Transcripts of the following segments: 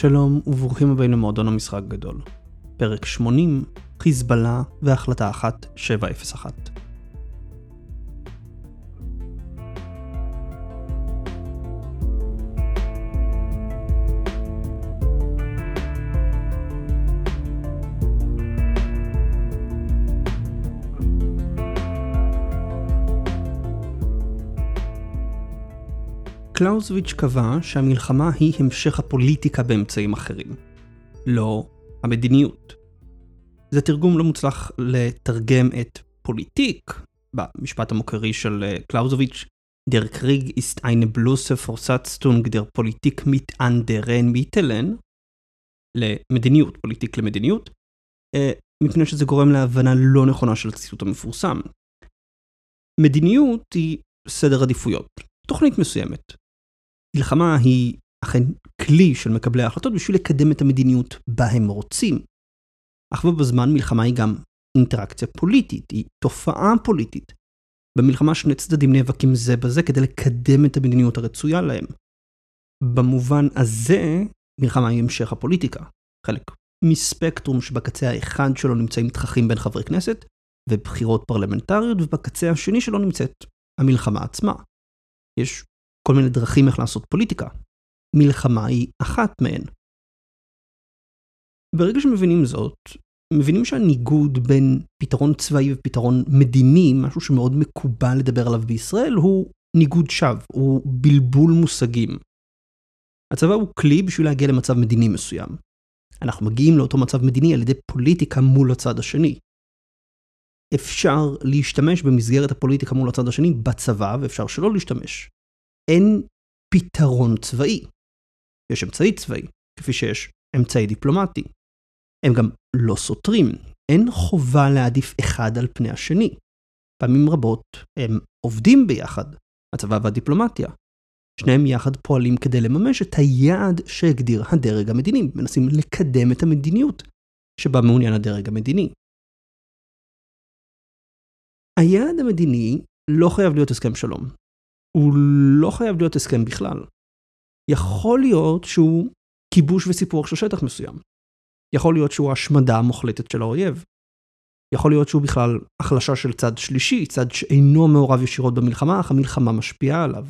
שלום וברוכים הבאים למועדון המשחק גדול. פרק 80, חיזבאללה והחלטה 1701. קלאוזוויץ' קבע שהמלחמה היא המשך הפוליטיקה באמצעים אחרים. לא המדיניות. זה תרגום לא מוצלח לתרגם את Politik, במשפט המוכר של קלאוזוויץ', Der Krieg ist eine bloße Fortsetzung der Politik mit anderen Mitteln, למדיניות, Politik למדיניות, אה, מפני שזה גורם להבנה לא נכונה של הציטוט המפורסם. מדיניות היא סדר עדיפויות, תוכנית מסוימת, מלחמה היא אכן כלי של מקבלי ההחלטות בשביל לקדם את המדיניות בה הם רוצים. אך בזמן מלחמה היא גם אינטראקציה פוליטית, היא תופעה פוליטית. במלחמה שני צדדים נאבקים זה בזה כדי לקדם את המדיניות הרצויה להם. במובן הזה, מלחמה היא המשך הפוליטיקה. חלק מספקטרום שבקצה האחד שלו נמצאים תככים בין חברי כנסת, ובחירות פרלמנטריות, ובקצה השני שלו נמצאת המלחמה עצמה. יש כל מיני דרכים איך לעשות פוליטיקה. מלחמה היא אחת מהן. ברגע שמבינים זאת, מבינים שהניגוד בין פתרון צבאי ופתרון מדיני, משהו שמאוד מקובל לדבר עליו בישראל, הוא ניגוד שווא, הוא בלבול מושגים. הצבא הוא כלי בשביל להגיע למצב מדיני מסוים. אנחנו מגיעים לאותו מצב מדיני על ידי פוליטיקה מול הצד השני. אפשר להשתמש במסגרת הפוליטיקה מול הצד השני בצבא, ואפשר שלא להשתמש. אין פתרון צבאי. יש אמצעי צבאי, כפי שיש אמצעי דיפלומטי. הם גם לא סותרים, אין חובה להעדיף אחד על פני השני. פעמים רבות הם עובדים ביחד, הצבא והדיפלומטיה. שניהם יחד פועלים כדי לממש את היעד שהגדיר הדרג המדיני, מנסים לקדם את המדיניות שבה מעוניין הדרג המדיני. היעד המדיני לא חייב להיות הסכם שלום. הוא לא חייב להיות הסכם בכלל. יכול להיות שהוא כיבוש וסיפוח של שטח מסוים. יכול להיות שהוא השמדה מוחלטת של האויב. יכול להיות שהוא בכלל החלשה של צד שלישי, צד שאינו מעורב ישירות במלחמה, אך המלחמה משפיעה עליו.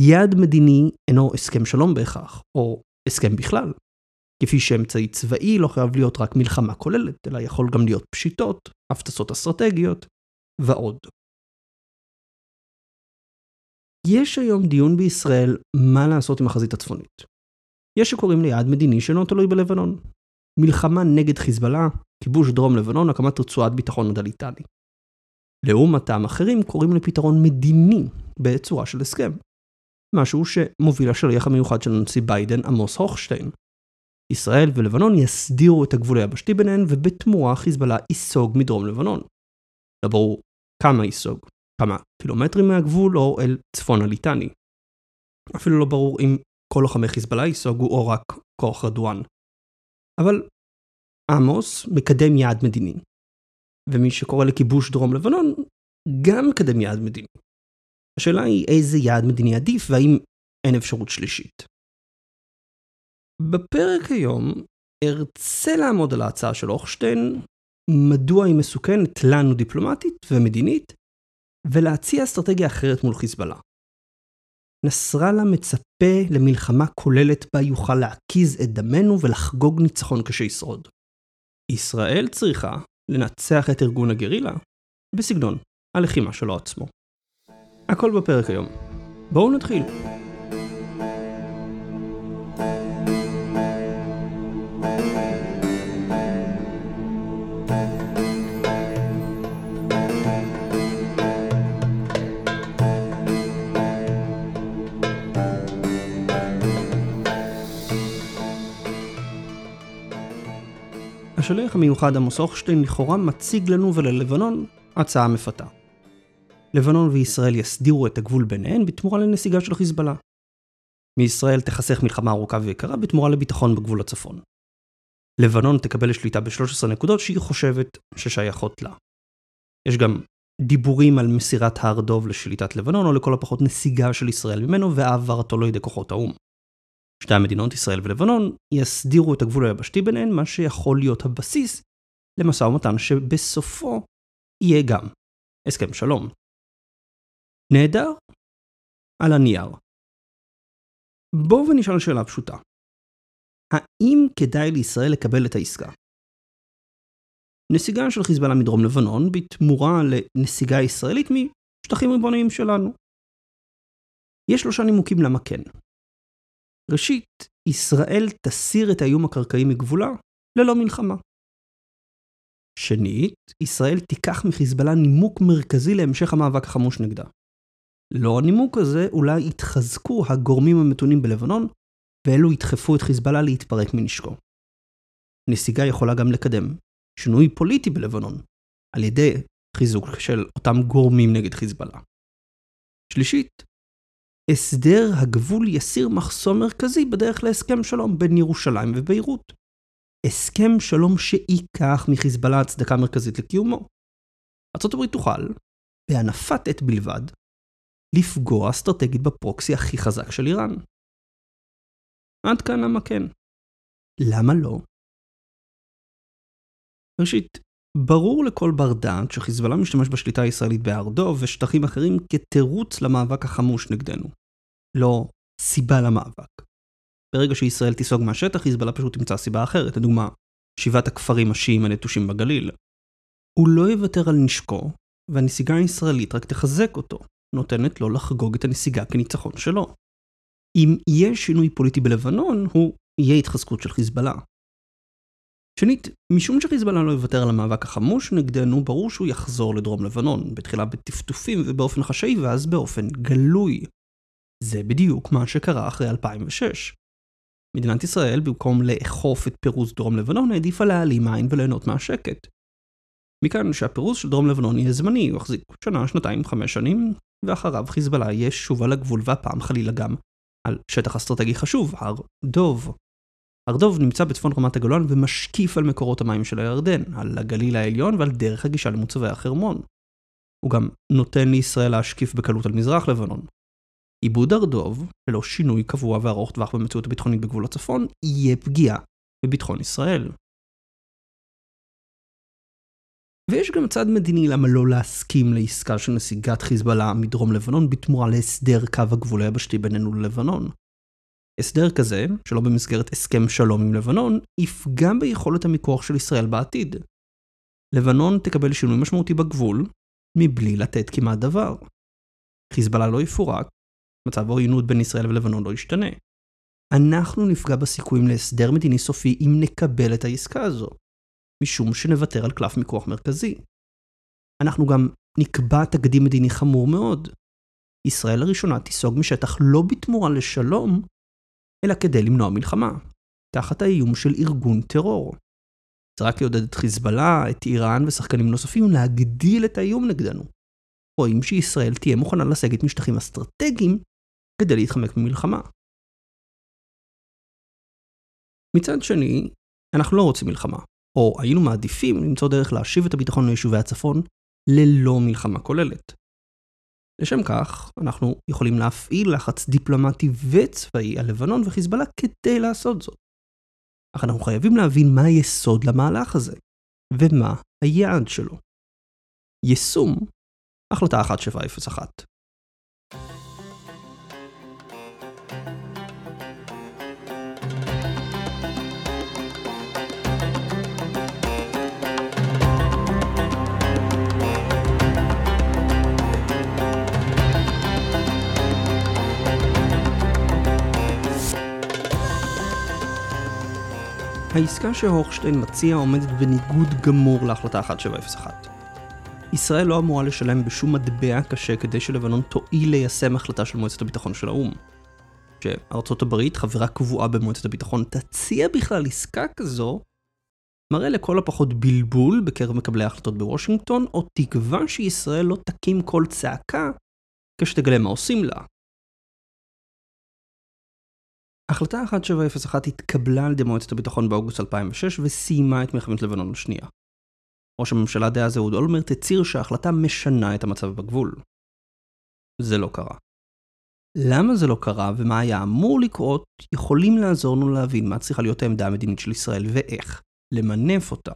יעד מדיני אינו הסכם שלום בהכרח, או הסכם בכלל. כפי שאמצעי צבאי לא חייב להיות רק מלחמה כוללת, אלא יכול גם להיות פשיטות, הפצצות אסטרטגיות ועוד. יש היום דיון בישראל מה לעשות עם החזית הצפונית. יש שקוראים ליעד מדיני שאינו תלוי בלבנון. מלחמה נגד חיזבאללה, כיבוש דרום לבנון, הקמת רצועת ביטחון מדליטני. לעומתם אחרים קוראים לפתרון מדיני בצורה של הסכם. משהו שמוביל השליח המיוחד של הנשיא ביידן, עמוס הוכשטיין. ישראל ולבנון יסדירו את הגבול היבשתי ביניהן, ובתמורה חיזבאללה ייסוג מדרום לבנון. לא ברור כמה ייסוג, כמה קילומטרים מהגבול או אל צפון הליטני. אפילו לא ברור אם כל לוחמי חיזבאללה ייסוגו או רק כוח רדואן. אבל עמוס מקדם יעד מדיני, ומי שקורא לכיבוש דרום לבנון גם מקדם יעד מדיני. השאלה היא איזה יעד מדיני עדיף והאם אין אפשרות שלישית. בפרק היום ארצה לעמוד על ההצעה של הוכשטיין, מדוע היא מסוכנת לנו דיפלומטית ומדינית, ולהציע אסטרטגיה אחרת מול חיזבאללה. נסראללה מצפה למלחמה כוללת בה יוכל להקיז את דמנו ולחגוג ניצחון כשישרוד. ישראל צריכה לנצח את ארגון הגרילה בסגנון הלחימה שלו עצמו. הכל בפרק היום. בואו נתחיל. השליח המיוחד עמוס הוכשטיין לכאורה מציג לנו וללבנון הצעה מפתה. לבנון וישראל יסדירו את הגבול ביניהן בתמורה לנסיגה של חיזבאללה. מישראל תחסך מלחמה ארוכה ויקרה בתמורה לביטחון בגבול הצפון. לבנון תקבל שליטה ב-13 נקודות שהיא חושבת ששייכות לה. יש גם דיבורים על מסירת הר דוב לשליטת לבנון, או לכל הפחות נסיגה של ישראל ממנו והעברתו לידי כוחות האו"ם. שתי המדינות, ישראל ולבנון, יסדירו את הגבול היבשתי ביניהן, מה שיכול להיות הבסיס למשא ומתן שבסופו יהיה גם הסכם שלום. נהדר? על הנייר. בואו ונשאל שאלה פשוטה. האם כדאי לישראל לקבל את העסקה? נסיגה של חיזבאללה מדרום לבנון בתמורה לנסיגה ישראלית משטחים ריבוניים שלנו. יש שלושה נימוקים למה כן. ראשית, ישראל תסיר את האיום הקרקעי מגבולה ללא מלחמה. שנית, ישראל תיקח מחיזבאללה נימוק מרכזי להמשך המאבק החמוש נגדה. לא הנימוק הזה, אולי יתחזקו הגורמים המתונים בלבנון, ואלו ידחפו את חיזבאללה להתפרק מנשקו. נסיגה יכולה גם לקדם שינוי פוליטי בלבנון, על ידי חיזוק של אותם גורמים נגד חיזבאללה. שלישית, הסדר הגבול יסיר מחסום מרכזי בדרך להסכם שלום בין ירושלים וביירות. הסכם שלום שייקח מחיזבאללה הצדקה מרכזית לקיומו. ארה"ב תוכל, בהנפת עת בלבד, לפגוע אסטרטגית בפרוקסי הכי חזק של איראן. עד כאן למה כן. למה לא? ראשית, ברור לכל בר דעת שחיזבאללה משתמש בשליטה הישראלית בהר דוב ושטחים אחרים כתירוץ למאבק החמוש נגדנו. לא סיבה למאבק. ברגע שישראל תיסוג מהשטח, חיזבאללה פשוט תמצא סיבה אחרת, לדוגמה, שבעת הכפרים השיעים הנטושים בגליל. הוא לא יוותר על נשקו, והנסיגה הישראלית רק תחזק אותו, נותנת לו לחגוג את הנסיגה כניצחון שלו. אם יהיה שינוי פוליטי בלבנון, הוא יהיה התחזקות של חיזבאללה. שנית, משום שחיזבאללה לא יוותר על המאבק החמוש נגדנו, ברור שהוא יחזור לדרום לבנון, בתחילה בטפטופים ובאופן חשאי ואז באופן גלוי. זה בדיוק מה שקרה אחרי 2006. מדינת ישראל, במקום לאכוף את פירוז דרום לבנון, העדיפה להעלים עין וליהנות מהשקט. מכאן שהפירוז של דרום לבנון יהיה זמני, הוא יחזיק שנה, שנתיים, חמש שנים, ואחריו חיזבאללה יהיה שוב על הגבול והפעם חלילה גם על שטח אסטרטגי חשוב, הר דוב. הר דוב נמצא בצפון רמת הגולן ומשקיף על מקורות המים של הירדן, על הגליל העליון ועל דרך הגישה למוצבי החרמון. הוא גם נותן לישראל להשקיף בקלות על מזרח לבנון. עיבוד הר דוב, ללא שינוי קבוע וארוך טווח במציאות הביטחונית בגבול הצפון, יהיה פגיעה בביטחון ישראל. ויש גם צד מדיני למה לא להסכים לעסקה של נסיגת חיזבאללה מדרום לבנון בתמורה להסדר קו הגבול היבשתי בינינו ללבנון. הסדר כזה, שלא במסגרת הסכם שלום עם לבנון, יפגע ביכולת המיקוח של ישראל בעתיד. לבנון תקבל שינוי משמעותי בגבול, מבלי לתת כמעט דבר. חיזבאללה לא יפורק, מצב העוינות בין ישראל ולבנון לא ישתנה. אנחנו נפגע בסיכויים להסדר מדיני סופי אם נקבל את העסקה הזו. משום שנוותר על קלף מיקוח מרכזי. אנחנו גם נקבע תקדים מדיני חמור מאוד. ישראל לראשונה תיסוג משטח לא בתמורה לשלום, אלא כדי למנוע מלחמה, תחת האיום של ארגון טרור. זה רק יעודד את חיזבאללה, את איראן ושחקנים נוספים להגדיל את האיום נגדנו. רואים שישראל תהיה מוכנה לסגת משטחים אסטרטגיים כדי להתחמק ממלחמה. מצד שני, אנחנו לא רוצים מלחמה. או היינו מעדיפים למצוא דרך להשיב את הביטחון ליישובי הצפון ללא מלחמה כוללת. לשם כך, אנחנו יכולים להפעיל לחץ דיפלומטי וצבאי על לבנון וחיזבאללה כדי לעשות זאת. אך אנחנו חייבים להבין מה היסוד למהלך הזה, ומה היעד שלו. יישום החלטה 1701 העסקה שהורשטיין מציע עומדת בניגוד גמור להחלטה 1701. ישראל לא אמורה לשלם בשום מטבע קשה כדי שלבנון תואיל ליישם החלטה של מועצת הביטחון של האו"ם. שארצות הברית, חברה קבועה במועצת הביטחון, תציע בכלל עסקה כזו, מראה לכל הפחות בלבול בקרב מקבלי ההחלטות בוושינגטון, או תקווה שישראל לא תקים קול צעקה כשתגלה מה עושים לה. החלטה 1701 התקבלה על ידי מועצת הביטחון באוגוסט 2006 וסיימה את מלחמת לבנון השנייה. ראש הממשלה דאז אהוד אולמרט הצהיר שההחלטה משנה את המצב בגבול. זה לא קרה. למה זה לא קרה ומה היה אמור לקרות, יכולים לעזור לנו להבין מה צריכה להיות העמדה המדינית של ישראל ואיך למנף אותה.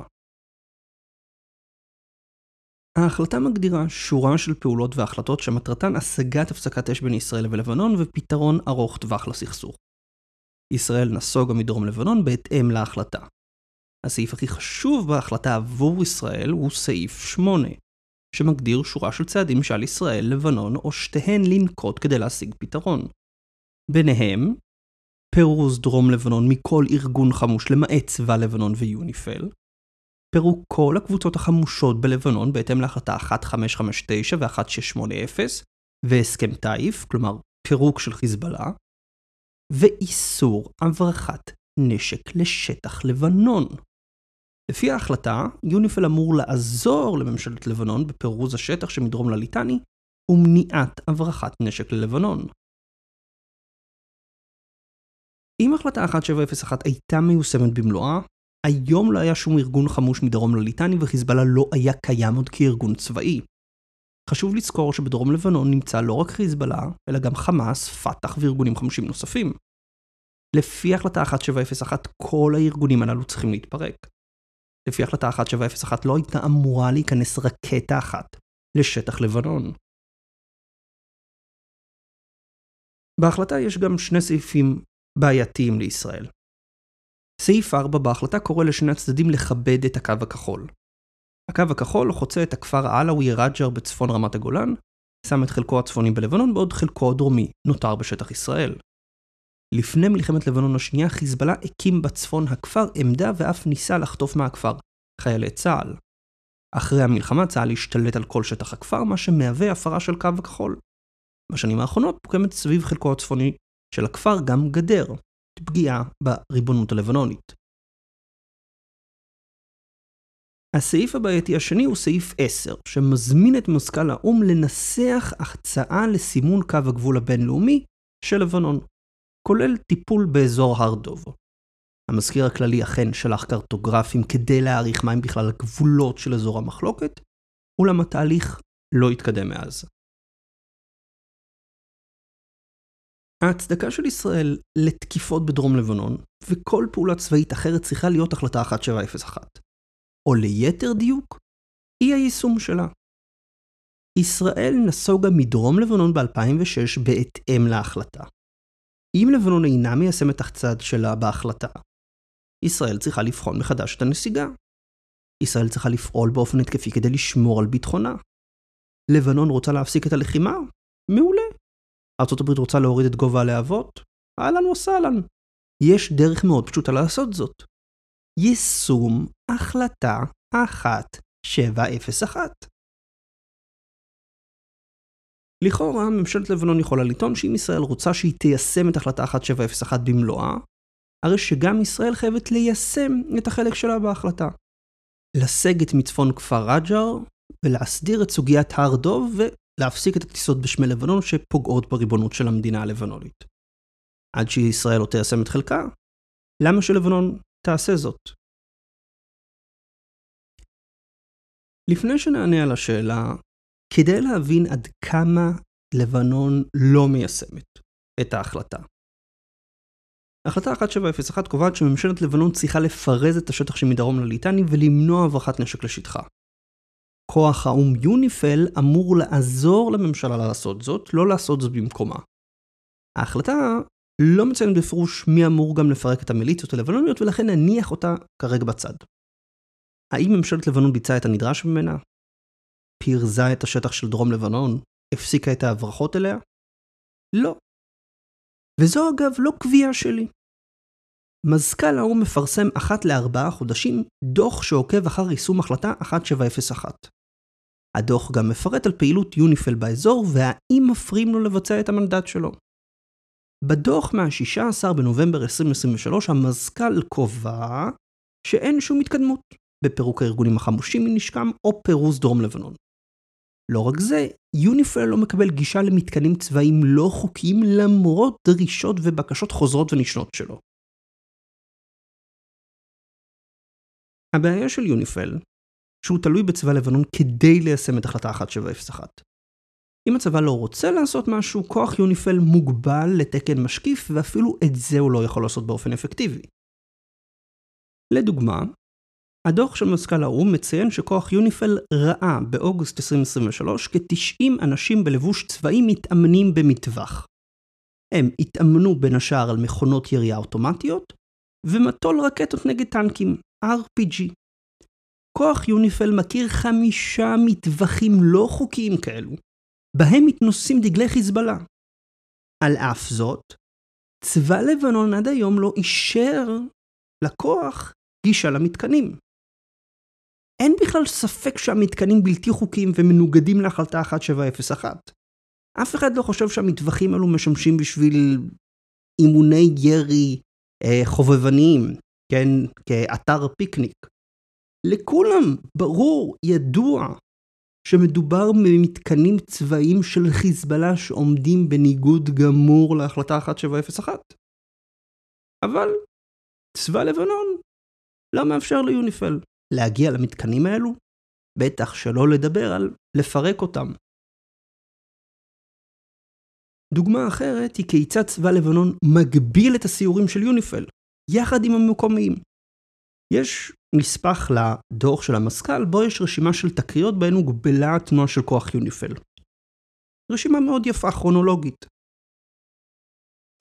ההחלטה מגדירה שורה של פעולות והחלטות שמטרתן השגת הפסקת אש בין ישראל ולבנון ופתרון ארוך טווח לסכסוך. ישראל נסוגה מדרום לבנון בהתאם להחלטה. הסעיף הכי חשוב בהחלטה עבור ישראל הוא סעיף 8, שמגדיר שורה של צעדים שעל ישראל, לבנון או שתיהן לנקוט כדי להשיג פתרון. ביניהם, פירוז דרום לבנון מכל ארגון חמוש למעט צבא לבנון ויוניפל, פירוק כל הקבוצות החמושות בלבנון בהתאם להחלטה 1559 ו-1680 והסכם טייף, כלומר פירוק של חיזבאללה, ואיסור הברחת נשק לשטח לבנון. לפי ההחלטה, יוניפל אמור לעזור לממשלת לבנון בפירוז השטח שמדרום לליטני ומניעת הברחת נשק ללבנון. אם החלטה 1701 הייתה מיושמת במלואה, היום לא היה שום ארגון חמוש מדרום לליטני וחיזבאללה לא היה קיים עוד כארגון צבאי. חשוב לזכור שבדרום לבנון נמצא לא רק חיזבאללה, אלא גם חמאס, פת"ח וארגונים חמושים נוספים. לפי החלטה 1701 כל הארגונים הללו צריכים להתפרק. לפי החלטה 1701 לא הייתה אמורה להיכנס רקטה אחת לשטח לבנון. בהחלטה יש גם שני סעיפים בעייתיים לישראל. סעיף 4 בהחלטה קורא לשני הצדדים לכבד את הקו הכחול. הקו הכחול חוצה את הכפר עלאווי רג'ר בצפון רמת הגולן, שם את חלקו הצפוני בלבנון בעוד חלקו הדרומי נותר בשטח ישראל. לפני מלחמת לבנון השנייה, חיזבאללה הקים בצפון הכפר עמדה ואף ניסה לחטוף מהכפר חיילי צה"ל. אחרי המלחמה צה"ל השתלט על כל שטח הכפר, מה שמהווה הפרה של קו הכחול. בשנים האחרונות מוקמת סביב חלקו הצפוני של הכפר גם גדר, פגיעה בריבונות הלבנונית. הסעיף הבעייתי השני הוא סעיף 10, שמזמין את מזכ"ל האו"ם לנסח הצעה לסימון קו הגבול הבינלאומי של לבנון, כולל טיפול באזור הר דוב. המזכיר הכללי אכן שלח קרטוגרפים כדי להעריך מהם בכלל הגבולות של אזור המחלוקת, אולם התהליך לא התקדם מאז. ההצדקה של ישראל לתקיפות בדרום לבנון, וכל פעולה צבאית אחרת צריכה להיות החלטה 1701. או ליתר דיוק, היא היישום שלה. ישראל נסוגה מדרום לבנון ב-2006 בהתאם להחלטה. אם לבנון אינה מיישמת הצד שלה בהחלטה, ישראל צריכה לבחון מחדש את הנסיגה. ישראל צריכה לפעול באופן התקפי כדי לשמור על ביטחונה. לבנון רוצה להפסיק את הלחימה? מעולה. ארה"ב רוצה להוריד את גובה הלהבות? אהלן וסהלן. יש דרך מאוד פשוטה לעשות זאת. יישום החלטה 1701. לכאורה, ממשלת לבנון יכולה לטעון שאם ישראל רוצה שהיא תיישם את החלטה 1701 במלואה, הרי שגם ישראל חייבת ליישם את החלק שלה בהחלטה. לסגת מצפון כפר רג'ר ולהסדיר את סוגיית הר דוב ולהפסיק את הטיסות בשמי לבנון שפוגעות בריבונות של המדינה הלבנונית. עד שישראל לא תיישם את חלקה, למה שלבנון תעשה זאת? לפני שנענה על השאלה, כדי להבין עד כמה לבנון לא מיישמת את ההחלטה. החלטה 1701 קובעת שממשלת לבנון צריכה לפרז את השטח שמדרום לליטני ולמנוע הברחת נשק לשטחה. כוח האו"ם יוניפל אמור לעזור לממשלה לעשות זאת, לא לעשות זאת במקומה. ההחלטה לא מציינת בפירוש מי אמור גם לפרק את המיליציות הלבנוניות ולכן נניח אותה כרגע בצד. האם ממשלת לבנון ביצעה את הנדרש ממנה? פירזה את השטח של דרום לבנון? הפסיקה את ההברחות אליה? לא. וזו אגב לא קביעה שלי. מזכ"ל האו"ם מפרסם אחת לארבעה חודשים דוח שעוקב אחר יישום החלטה 1701. הדוח גם מפרט על פעילות יוניפל באזור והאם מפריעים לו לבצע את המנדט שלו. בדוח מה-16 בנובמבר 2023 המזכ"ל קובע שאין שום התקדמות בפירוק הארגונים החמושים מנשקם או פירוז דרום לבנון. לא רק זה, יוניפל לא מקבל גישה למתקנים צבאיים לא חוקיים למרות דרישות ובקשות חוזרות ונשנות שלו. הבעיה של יוניפל, שהוא תלוי בצבא לבנון כדי ליישם את החלטה 1701. אם הצבא לא רוצה לעשות משהו, כוח יוניפל מוגבל לתקן משקיף, ואפילו את זה הוא לא יכול לעשות באופן אפקטיבי. לדוגמה, הדוח של מזכ"ל האו"ם מציין שכוח יוניפל ראה באוגוסט 2023 כ-90 אנשים בלבוש צבאי מתאמנים במטווח. הם התאמנו בין השאר על מכונות ירייה אוטומטיות ומטול רקטות נגד טנקים, RPG. כוח יוניפל מכיר חמישה מטווחים לא חוקיים כאלו, בהם מתנוססים דגלי חיזבאללה. על אף זאת, צבא לבנון עד היום לא אישר לכוח גישה למתקנים. אין בכלל ספק שהמתקנים בלתי חוקיים ומנוגדים להחלטה 1701. אף אחד לא חושב שהמטווחים האלו משמשים בשביל אימוני ירי אה, חובבניים, כן, כאתר פיקניק. לכולם ברור, ידוע, שמדובר במתקנים צבאיים של חיזבאללה שעומדים בניגוד גמור להחלטה 1701. אבל צבא לבנון לא מאפשר ליוניפל להגיע למתקנים האלו, בטח שלא לדבר על לפרק אותם. דוגמה אחרת היא כיצד צבא לבנון מגביל את הסיורים של יוניפל, יחד עם המקומיים. יש נספח לדוח של המזכ"ל, בו יש רשימה של תקריות בהן הוגבלה התנועה של כוח יוניפל. רשימה מאוד יפה כרונולוגית.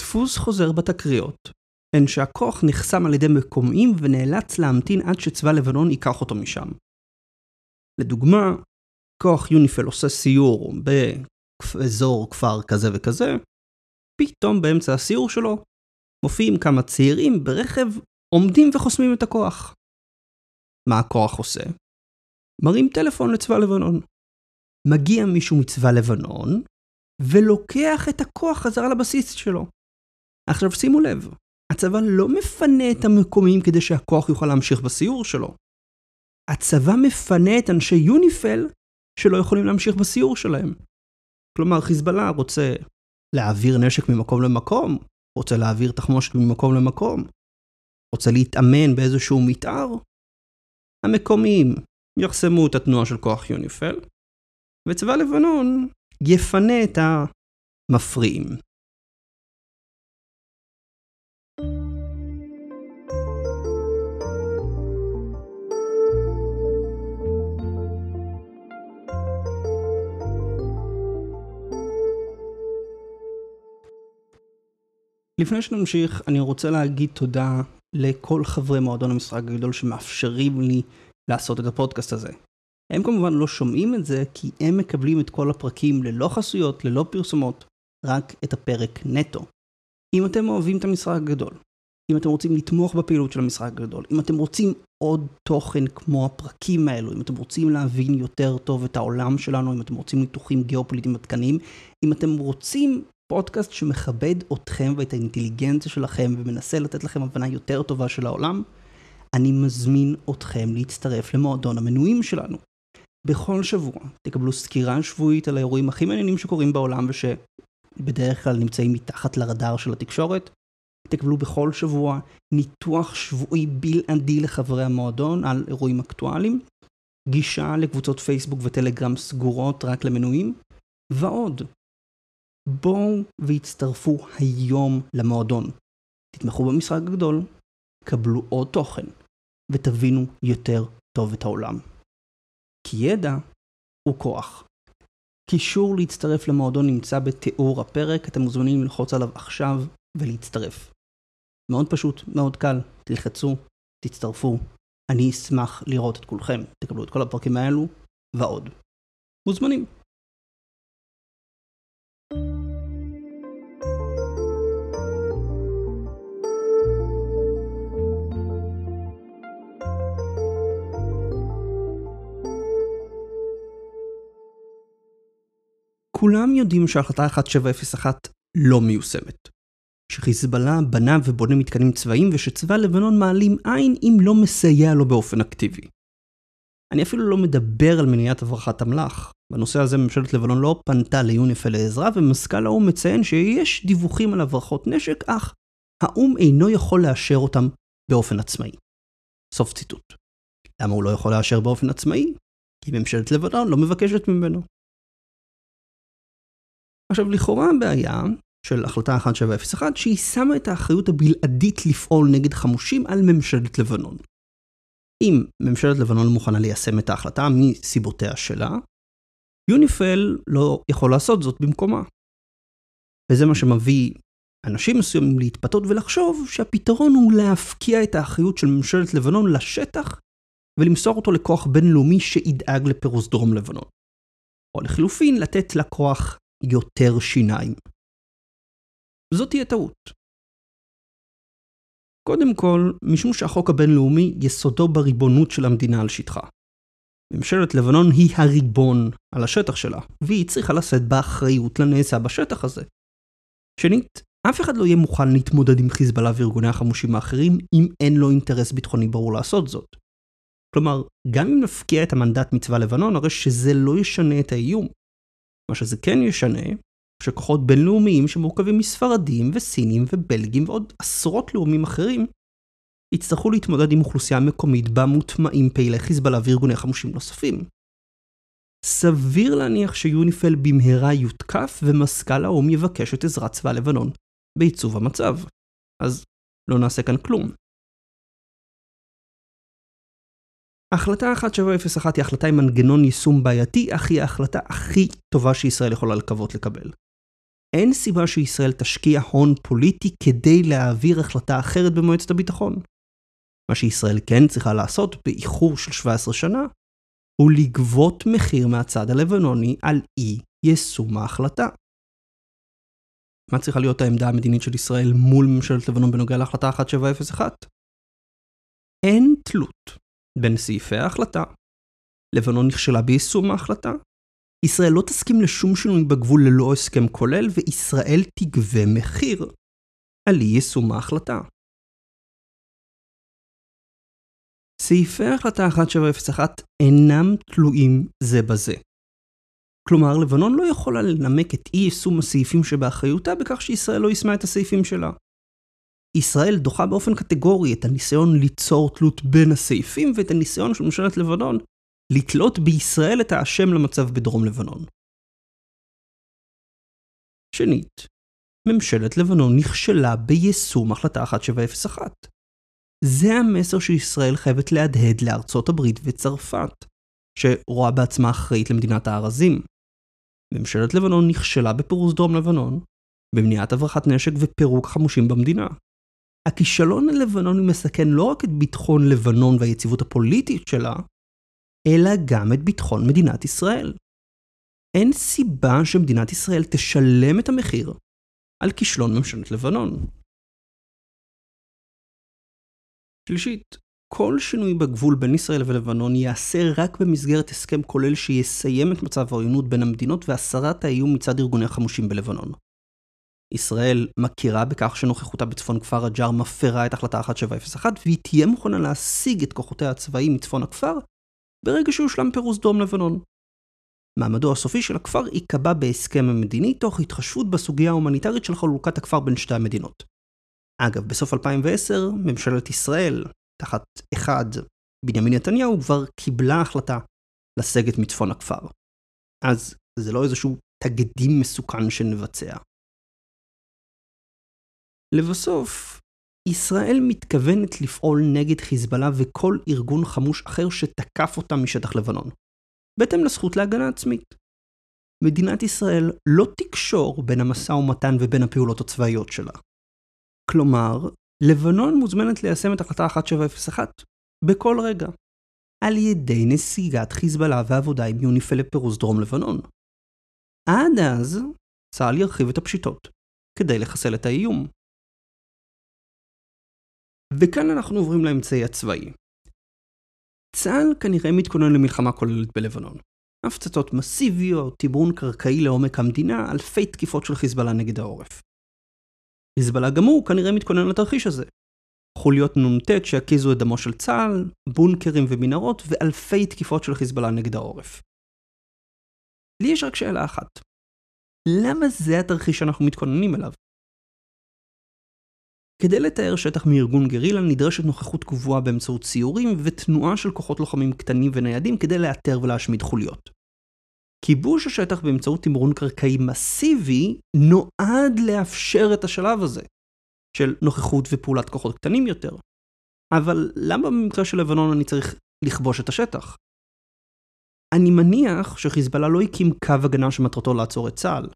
דפוס חוזר בתקריות הן שהכוח נחסם על ידי מקומיים ונאלץ להמתין עד שצבא לבנון ייקח אותו משם. לדוגמה, כוח יוניפל עושה סיור באזור כפר כזה וכזה, פתאום באמצע הסיור שלו מופיעים כמה צעירים ברכב עומדים וחוסמים את הכוח. מה הכוח עושה? מרים טלפון לצבא לבנון. מגיע מישהו מצבא לבנון ולוקח את הכוח חזרה לבסיס שלו. עכשיו שימו לב, הצבא לא מפנה את המקומיים כדי שהכוח יוכל להמשיך בסיור שלו. הצבא מפנה את אנשי יוניפל שלא יכולים להמשיך בסיור שלהם. כלומר, חיזבאללה רוצה להעביר נשק ממקום למקום, רוצה להעביר תחמושת ממקום למקום, רוצה להתאמן באיזשהו מתאר. המקומיים יחסמו את התנועה של כוח יוניפל, וצבא לבנון יפנה את המפריעים. לפני שנמשיך, אני רוצה להגיד תודה לכל חברי מועדון המשחק הגדול שמאפשרים לי לעשות את הפודקאסט הזה. הם כמובן לא שומעים את זה, כי הם מקבלים את כל הפרקים ללא חסויות, ללא פרסומות, רק את הפרק נטו. אם אתם אוהבים את המשחק הגדול, אם אתם רוצים לתמוך בפעילות של המשחק הגדול, אם אתם רוצים עוד תוכן כמו הפרקים האלו, אם אתם רוצים להבין יותר טוב את העולם שלנו, אם אתם רוצים ניתוחים גיאופוליטיים עדכניים, אם אתם רוצים פודקאסט שמכבד אתכם ואת האינטליגנציה שלכם ומנסה לתת לכם הבנה יותר טובה של העולם, אני מזמין אתכם להצטרף למועדון המנויים שלנו. בכל שבוע תקבלו סקירה שבועית על האירועים הכי מעניינים שקורים בעולם ושבדרך כלל נמצאים מתחת לרדאר של התקשורת. תקבלו בכל שבוע ניתוח שבועי בלעדי לחברי המועדון על אירועים אקטואליים, גישה לקבוצות פייסבוק וטלגרם סגורות רק למנויים, ועוד. בואו והצטרפו היום למועדון. תתמכו במשחק הגדול, קבלו עוד תוכן, ותבינו יותר טוב את העולם. כי ידע הוא כוח. קישור להצטרף למועדון נמצא בתיאור הפרק, אתם מוזמנים ללחוץ עליו עכשיו ולהצטרף. מאוד פשוט, מאוד קל, תלחצו, תצטרפו. אני אשמח לראות את כולכם, תקבלו את כל הפרקים האלו, ועוד. מוזמנים. כולם יודעים שההחלטה 1701 לא מיושמת. שחיזבאללה בנה ובונה מתקנים צבאיים ושצבא לבנון מעלים עין אם לא מסייע לו באופן אקטיבי. אני אפילו לא מדבר על מניעת הברחת אמל"ח. בנושא הזה ממשלת לבנון לא פנתה ליוניפל לעזרה ומזכ"ל האו"ם מציין שיש דיווחים על הברחות נשק, אך האו"ם אינו יכול לאשר אותם באופן עצמאי. סוף ציטוט. למה הוא לא יכול לאשר באופן עצמאי? כי ממשלת לבנון לא מבקשת ממנו. עכשיו, לכאורה הבעיה של החלטה 1701 שהיא שמה את האחריות הבלעדית לפעול נגד חמושים על ממשלת לבנון. אם ממשלת לבנון מוכנה ליישם את ההחלטה מסיבותיה שלה, יוניפל לא יכול לעשות זאת במקומה. וזה מה שמביא אנשים מסוימים להתפתות ולחשוב שהפתרון הוא להפקיע את האחריות של ממשלת לבנון לשטח ולמסור אותו לכוח בינלאומי שידאג לפירוס דרום לבנון. או לחילופין, לתת לכוח יותר שיניים. זאת תהיה טעות. קודם כל, משום שהחוק הבינלאומי יסודו בריבונות של המדינה על שטחה. ממשלת לבנון היא הריבון על השטח שלה, והיא צריכה לשאת באחריות לנעשה בשטח הזה. שנית, אף אחד לא יהיה מוכן להתמודד עם חיזבאללה וארגוני החמושים האחרים אם אין לו אינטרס ביטחוני ברור לעשות זאת. כלומר, גם אם נפקיע את המנדט מצבא לבנון, הרי שזה לא ישנה את האיום. מה שזה כן ישנה, שכוחות בינלאומיים שמורכבים מספרדים וסינים ובלגים ועוד עשרות לאומים אחרים, יצטרכו להתמודד עם אוכלוסייה מקומית בה מוטמעים פעילי חיזבאללה וארגוני חמושים נוספים. סביר להניח שיוניפל במהרה יותקף ומזכ"ל האו"ם יבקש את עזרת צבא לבנון בעיצוב המצב. אז לא נעשה כאן כלום. החלטה 1701 היא החלטה עם מנגנון יישום בעייתי, אך היא ההחלטה הכי טובה שישראל יכולה לקוות לקבל. אין סיבה שישראל תשקיע הון פוליטי כדי להעביר החלטה אחרת במועצת הביטחון. מה שישראל כן צריכה לעשות באיחור של 17 שנה, הוא לגבות מחיר מהצד הלבנוני על אי יישום ההחלטה. מה צריכה להיות העמדה המדינית של ישראל מול ממשלת לבנון בנוגע להחלטה 1701? אין תלות בין סעיפי ההחלטה. לבנון נכשלה ביישום ההחלטה. ישראל לא תסכים לשום שינוי בגבול ללא הסכם כולל, וישראל תגבה מחיר על אי יישום ההחלטה. סעיפי ההחלטה 1701 אינם תלויים זה בזה. כלומר, לבנון לא יכולה לנמק את אי יישום הסעיפים שבאחריותה בכך שישראל לא יישמה את הסעיפים שלה. ישראל דוחה באופן קטגורי את הניסיון ליצור תלות בין הסעיפים ואת הניסיון של ממשלת לבנון לתלות בישראל את האשם למצב בדרום לבנון. שנית, ממשלת לבנון נכשלה ביישום החלטה 1701. זה המסר שישראל חייבת להדהד לארצות הברית וצרפת, שרואה בעצמה אחראית למדינת הארזים. ממשלת לבנון נכשלה בפירוס דרום לבנון, במניעת הברחת נשק ופירוק חמושים במדינה. הכישלון הלבנוני מסכן לא רק את ביטחון לבנון והיציבות הפוליטית שלה, אלא גם את ביטחון מדינת ישראל. אין סיבה שמדינת ישראל תשלם את המחיר על כישלון ממשלת לבנון. שלישית, כל שינוי בגבול בין ישראל ולבנון ייעשה רק במסגרת הסכם כולל שיסיים את מצב העוינות בין המדינות והסרת האיום מצד ארגוני החמושים בלבנון. ישראל מכירה בכך שנוכחותה בצפון כפר רג'ר מפרה את החלטה 1701 והיא תהיה מוכנה להשיג את כוחותיה הצבאיים מצפון הכפר ברגע שיושלם פירוס דרום לבנון. מעמדו הסופי של הכפר ייקבע בהסכם המדיני תוך התחשבות בסוגיה ההומניטרית של חלוקת הכפר בין שתי המדינות. אגב, בסוף 2010, ממשלת ישראל, תחת אחד, בנימין נתניהו, כבר קיבלה החלטה לסגת מצפון הכפר. אז זה לא איזשהו תקדים מסוכן שנבצע. לבסוף, ישראל מתכוונת לפעול נגד חיזבאללה וכל ארגון חמוש אחר שתקף אותה משטח לבנון, בהתאם לזכות להגנה עצמית. מדינת ישראל לא תקשור בין המשא ומתן ובין הפעולות הצבאיות שלה. כלומר, לבנון מוזמנת ליישם את החלטה 1701 בכל רגע, על ידי נסיגת חיזבאללה ועבודה עם יוניפל לפירוס דרום לבנון. עד אז, צה"ל ירחיב את הפשיטות, כדי לחסל את האיום. וכאן אנחנו עוברים לאמצעי הצבאי. צה"ל כנראה מתכונן למלחמה כוללת בלבנון. הפצצות מסיביות, תמרון קרקעי לעומק המדינה, אלפי תקיפות של חיזבאללה נגד העורף. חיזבאללה גם הוא כנראה מתכונן לתרחיש הזה. חוליות נ"ט שיקיזו את דמו של צה"ל, בונקרים ומנהרות ואלפי תקיפות של חיזבאללה נגד העורף. לי יש רק שאלה אחת. למה זה התרחיש שאנחנו מתכוננים אליו? כדי לתאר שטח מארגון גרילה נדרשת נוכחות קבועה באמצעות ציורים ותנועה של כוחות לוחמים קטנים וניידים כדי לאתר ולהשמיד חוליות. כיבוש השטח באמצעות תמרון קרקעי מסיבי נועד לאפשר את השלב הזה של נוכחות ופעולת כוחות קטנים יותר. אבל למה במקרה של לבנון אני צריך לכבוש את השטח? אני מניח שחיזבאללה לא הקים קו הגנה שמטרתו לעצור את צה"ל.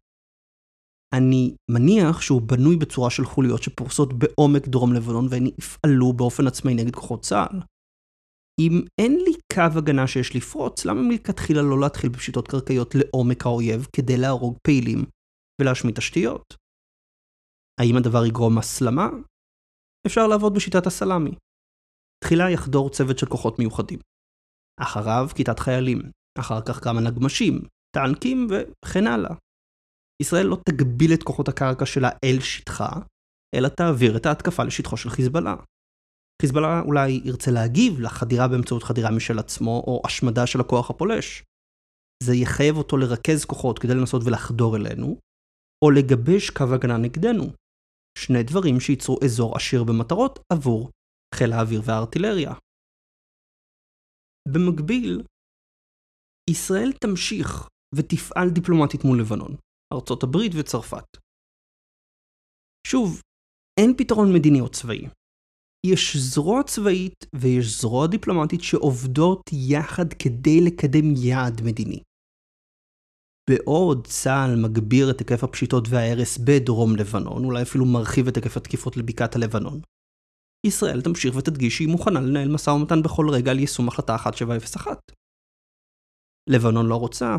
אני מניח שהוא בנוי בצורה של חוליות שפורסות בעומק דרום לבנון והן יפעלו באופן עצמאי נגד כוחות צה"ל. אם אין לי קו הגנה שיש לפרוץ, למה מלכתחילה לא להתחיל בפשיטות קרקעיות לעומק האויב כדי להרוג פעילים ולהשמיד תשתיות? האם הדבר יגרום הסלמה? אפשר לעבוד בשיטת הסלאמי. תחילה יחדור צוות של כוחות מיוחדים. אחריו כיתת חיילים, אחר כך כמה נגמשים, טנקים וכן הלאה. ישראל לא תגביל את כוחות הקרקע שלה אל שטחה, אלא תעביר את ההתקפה לשטחו של חיזבאללה. חיזבאללה אולי ירצה להגיב לחדירה באמצעות חדירה משל עצמו, או השמדה של הכוח הפולש. זה יחייב אותו לרכז כוחות כדי לנסות ולחדור אלינו, או לגבש קו הגנה נגדנו. שני דברים שייצרו אזור עשיר במטרות עבור חיל האוויר והארטילריה. במקביל, ישראל תמשיך ותפעל דיפלומטית מול לבנון, ארצות הברית וצרפת. שוב, אין פתרון מדיני או צבאי. יש זרוע צבאית ויש זרוע דיפלומטית שעובדות יחד כדי לקדם יעד מדיני. בעוד צה"ל מגביר את היקף הפשיטות וההרס בדרום לבנון, אולי אפילו מרחיב את היקף התקיפות לבקעת הלבנון, ישראל תמשיך ותדגיש שהיא מוכנה לנהל משא ומתן בכל רגע על יישום החלטה 1701. לבנון לא רוצה,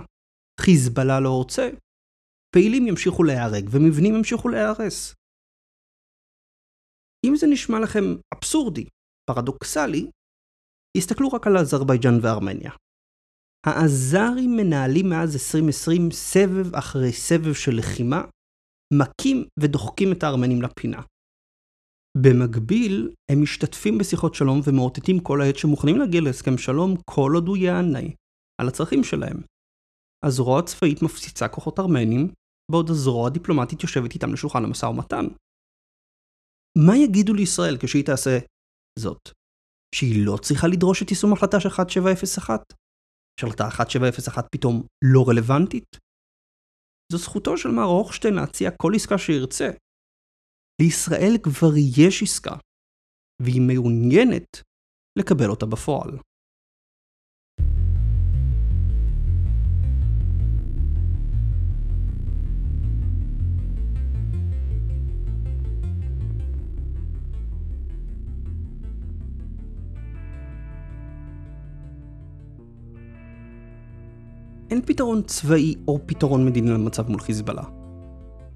חיזבאללה לא רוצה, פעילים ימשיכו להיהרג ומבנים ימשיכו להיהרס. אם זה נשמע לכם אבסורדי, פרדוקסלי, הסתכלו רק על אזרבייג'אן וארמניה. האזרים מנהלים מאז 2020 סבב אחרי סבב של לחימה, מכים ודוחקים את הארמנים לפינה. במקביל, הם משתתפים בשיחות שלום ומאותתים כל העת שמוכנים להגיע להסכם שלום כל עוד הוא יענה על הצרכים שלהם. הזרוע הצבאית מפציצה כוחות ארמנים, בעוד הזרוע הדיפלומטית יושבת איתם לשולחן המשא ומתן. מה יגידו לישראל כשהיא תעשה זאת? שהיא לא צריכה לדרוש את יישום החלטה של 1701? שהחלטה 1701 פתאום לא רלוונטית? זו זכותו של מר הוכשטיין להציע כל עסקה שירצה. לישראל כבר יש עסקה, והיא מעוניינת לקבל אותה בפועל. אין פתרון צבאי או פתרון מדיני למצב מול חיזבאללה.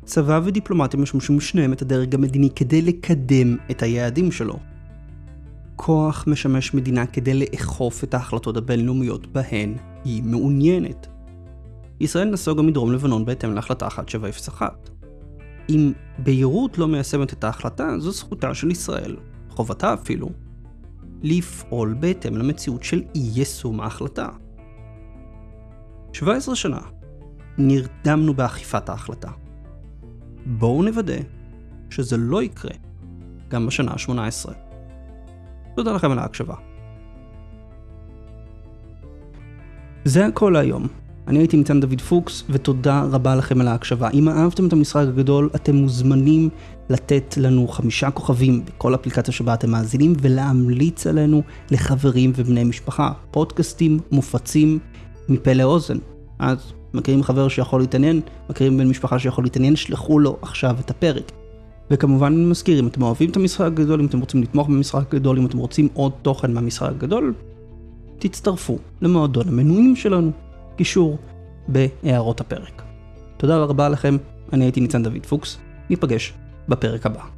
צבא ודיפלומטיה משמשים שניהם את הדרג המדיני כדי לקדם את היעדים שלו. כוח משמש מדינה כדי לאכוף את ההחלטות הבינלאומיות בהן היא מעוניינת. ישראל נסוגה מדרום לבנון בהתאם להחלטה 1701. אם ביירות לא מיישמת את ההחלטה, זו זכותה של ישראל, חובתה אפילו, לפעול בהתאם למציאות של אי יישום ההחלטה. 17 שנה נרדמנו באכיפת ההחלטה. בואו נוודא שזה לא יקרה גם בשנה ה-18. תודה לכם על ההקשבה. זה הכל להיום. אני הייתי ניצן דוד פוקס, ותודה רבה לכם על ההקשבה. אם אהבתם את המשחק הגדול, אתם מוזמנים לתת לנו חמישה כוכבים בכל אפליקציה שבה אתם מאזינים, ולהמליץ עלינו לחברים ובני משפחה. פודקאסטים מופצים מפה לאוזן. אז מכירים חבר שיכול להתעניין, מכירים בן משפחה שיכול להתעניין, שלחו לו עכשיו את הפרק. וכמובן אני מזכיר, אם אתם אוהבים את המשחק הגדול, אם אתם רוצים לתמוך במשחק הגדול, אם אתם רוצים עוד תוכן מהמשחק הגדול, תצטרפו למועדון המנויים שלנו, קישור בהערות הפרק. תודה רבה לכם, אני הייתי ניצן דוד פוקס, ניפגש בפרק הבא.